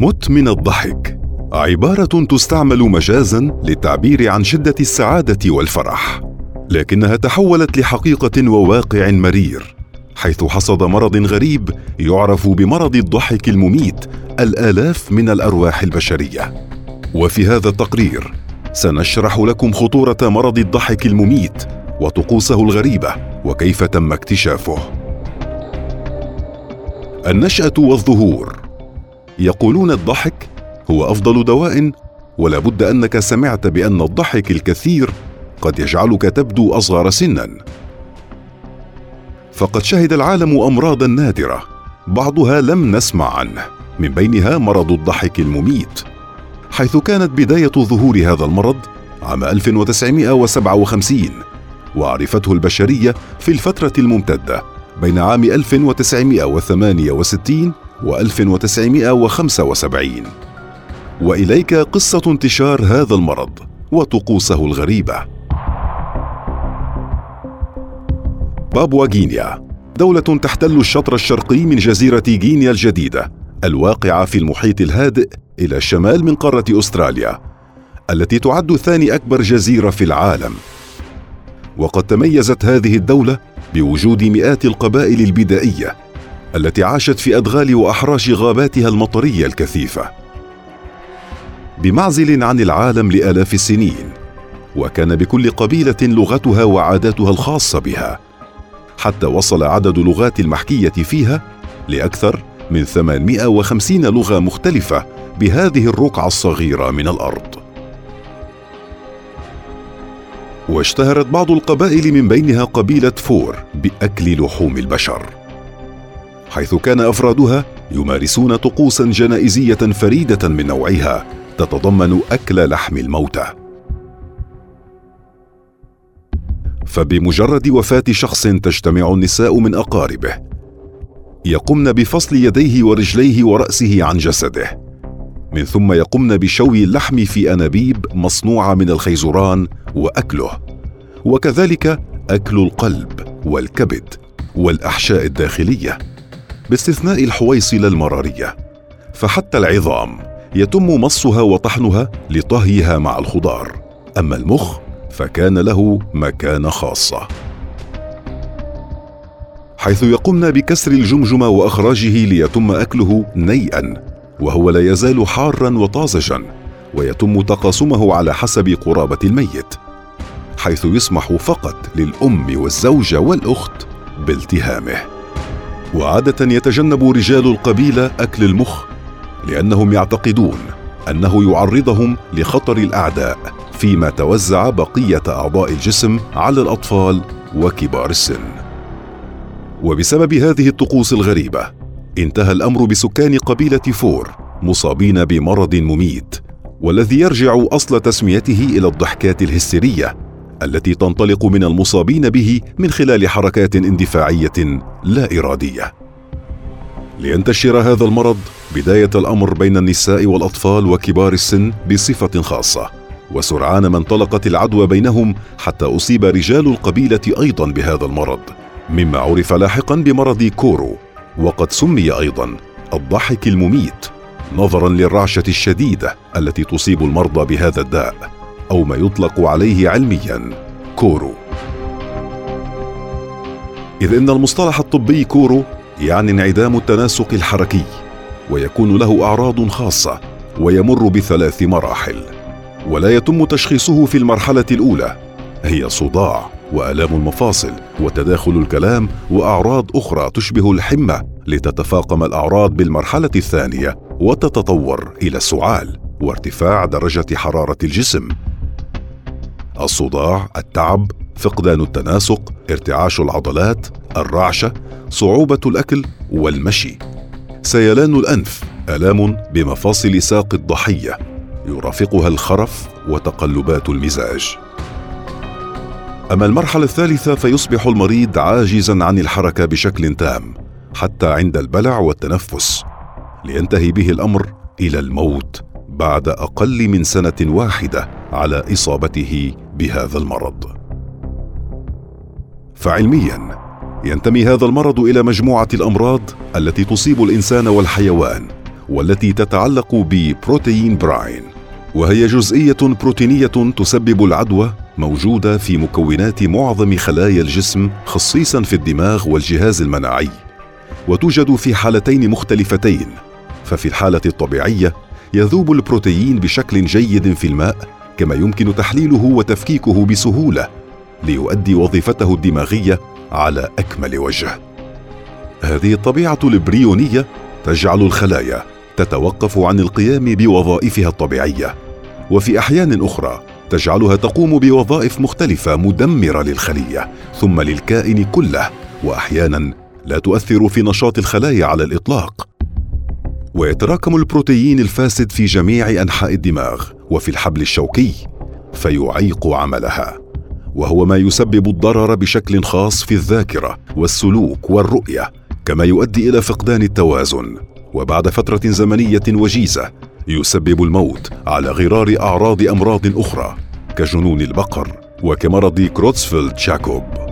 مت من الضحك. عبارة تستعمل مجازا للتعبير عن شدة السعادة والفرح لكنها تحولت لحقيقة وواقع مرير حيث حصد مرض غريب يعرف بمرض الضحك المميت الآلاف من الأرواح البشرية. وفي هذا التقرير سنشرح لكم خطورة مرض الضحك المميت وطقوسه الغريبة وكيف تم اكتشافه. النشأة والظهور. يقولون الضحك هو أفضل دواء ولا بد أنك سمعت بأن الضحك الكثير قد يجعلك تبدو أصغر سنا. فقد شهد العالم امراضا نادرة بعضها لم نسمع عنه من بينها مرض الضحك المميت. حيث كانت بداية ظهور هذا المرض عام 1957 وعرفته البشرية في الفترة الممتدة بين عام 1968 و 1975 وإليك قصة انتشار هذا المرض وطقوسه الغريبة. بابوا غينيا دولة تحتل الشطر الشرقي من جزيرة غينيا الجديدة الواقعة في المحيط الهادئ إلى الشمال من قارة أستراليا التي تعد ثاني أكبر جزيرة في العالم. وقد تميزت هذه الدولة بوجود مئات القبائل البدائية التي عاشت في أدغال وأحراش غاباتها المطرية الكثيفة بمعزل عن العالم لآلاف السنين وكان بكل قبيلة لغتها وعاداتها الخاصة بها حتى وصل عدد اللغات المحكية فيها لأكثر من 850 لغة مختلفة بهذه الرقعة الصغيرة من الأرض. واشتهرت بعض القبائل من بينها قبيلة فور بأكل لحوم البشر. حيث كان أفرادها يمارسون طقوسا جنائزية فريدة من نوعها تتضمن أكل لحم الموتى. فبمجرد وفاة شخص تجتمع النساء من أقاربه يقمن بفصل يديه ورجليه ورأسه عن جسده من ثم يقمن بشوي اللحم في أنابيب مصنوعة من الخيزران وأكله وكذلك أكل القلب والكبد والأحشاء الداخلية باستثناء الحويصله المراريه فحتى العظام يتم مصها وطحنها لطهيها مع الخضار. أما المخ فكان له مكانة خاصة. حيث يقمن بكسر الجمجمه وأخراجه ليتم أكله نيئا وهو لا يزال حارا وطازجا ويتم تقاسمه على حسب قرابة الميت حيث يسمح فقط للأم والزوجه والأخت بالتهامه. وعادة يتجنب رجال القبيلة أكل المخ لأنهم يعتقدون أنه يعرضهم لخطر الأعداء فيما توزع بقية أعضاء الجسم على الأطفال وكبار السن. وبسبب هذه الطقوس الغريبة انتهى الأمر بسكان قبيلة فور مصابين بمرض مميت والذي يرجع أصل تسميته إلى الضحكات الهستيرية التي تنطلق من المصابين به من خلال حركات اندفاعية لا إرادية. لينتشر هذا المرض بداية الأمر بين النساء والأطفال وكبار السن بصفة خاصة وسرعان ما انطلقت العدوى بينهم حتى أصيب رجال القبيلة أيضا بهذا المرض. مما عرف لاحقا بمرض كورو وقد سمي أيضا الضحك المميت نظرا للرعشة الشديدة التي تصيب المرضى بهذا الداء. أو ما يطلق عليه علميا كورو. إذ إن المصطلح الطبي كورو يعني انعدام التناسق الحركي ويكون له أعراض خاصة ويمر بثلاث مراحل ولا يتم تشخيصه في المرحلة الأولى هي صداع وآلام المفاصل وتداخل الكلام وأعراض أخرى تشبه الحمه لتتفاقم الأعراض بالمرحلة الثانية وتتطور إلى السعال وارتفاع درجة حرارة الجسم الصداع التعب فقدان التناسق ارتعاش العضلات الرعشة صعوبة الأكل والمشي. سيلان الأنف آلام بمفاصل ساق الضحية يرافقها الخرف وتقلبات المزاج. أما المرحلة الثالثة فيصبح المريض عاجزا عن الحركة بشكل تام حتى عند البلع والتنفس. لينتهي به الأمر إلى الموت بعد أقل من سنة واحدة على إصابته بهذا المرض. فعلميا ينتمي هذا المرض إلى مجموعة الأمراض التي تصيب الإنسان والحيوان والتي تتعلق ببروتين براين. وهي جزئية بروتينية تسبب العدوى موجودة في مكونات معظم خلايا الجسم خصيصا في الدماغ والجهاز المناعي. وتوجد في حالتين مختلفتين. ففي الحالة الطبيعية يذوب البروتين بشكل جيد في الماء كما يمكن تحليله وتفكيكه بسهولة ليؤدي وظيفته الدماغية على أكمل وجه. هذه الطبيعة البريونيه تجعل الخلايا تتوقف عن القيام بوظائفها الطبيعية وفي أحيان أخرى تجعلها تقوم بوظائف مختلفة مدمرة للخلية ثم للكائن كله وأحيانا لا تؤثر في نشاط الخلايا على الإطلاق. ويتراكم البروتين الفاسد في جميع أنحاء الدماغ وفي الحبل الشوكي فيعيق عملها وهو ما يسبب الضرر بشكل خاص في الذاكرة والسلوك والرؤية كما يؤدي إلى فقدان التوازن. وبعد فترة زمنية وجيزة يسبب الموت على غرار أعراض أمراض أخرى كجنون البقر وكمرض كروتسفيلد شاكوب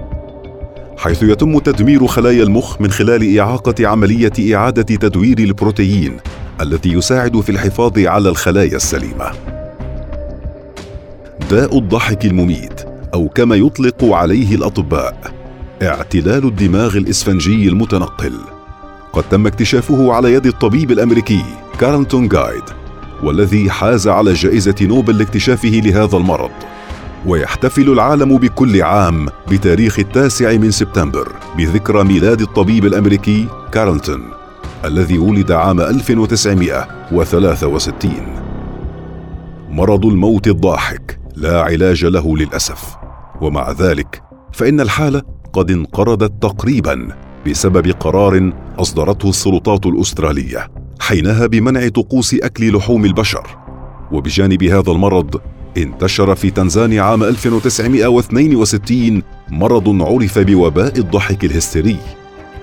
حيث يتم تدمير خلايا المخ من خلال إعاقة عملية إعادة تدوير البروتين التي يساعد في الحفاظ على الخلايا السليمة. داء الضحك المميت أو كما يطلق عليه الأطباء اعتلال الدماغ الإسفنجي المتنقل. قد تم اكتشافه على يد الطبيب الأمريكي كارلتون جايد والذي حاز على جائزة نوبل لاكتشافه لهذا المرض. ويحتفل العالم بكل عام بتاريخ التاسع من سبتمبر بذكرى ميلاد الطبيب الأمريكي كارلتون الذي ولد عام 1963 مرض الموت الضاحك لا علاج له للأسف ومع ذلك فإن الحالة قد انقرضت تقريبا بسبب قرار أصدرته السلطات الأسترالية حينها بمنع طقوس أكل لحوم البشر. وبجانب هذا المرض انتشر في تنزانيا عام 1962 مرض عرف بوباء الضحك الهستيري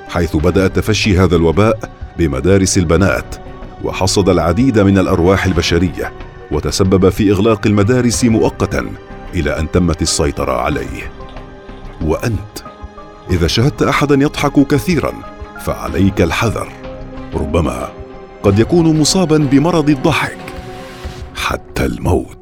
حيث بدأ تفشي هذا الوباء بمدارس البنات وحصد العديد من الأرواح البشرية وتسبب في إغلاق المدارس مؤقتا إلى أن تمت السيطرة عليه. وأنت إذا شاهدت احدا يضحك كثيرا فعليك الحذر. ربما قد يكون مصابا بمرض الضحك حتى الموت.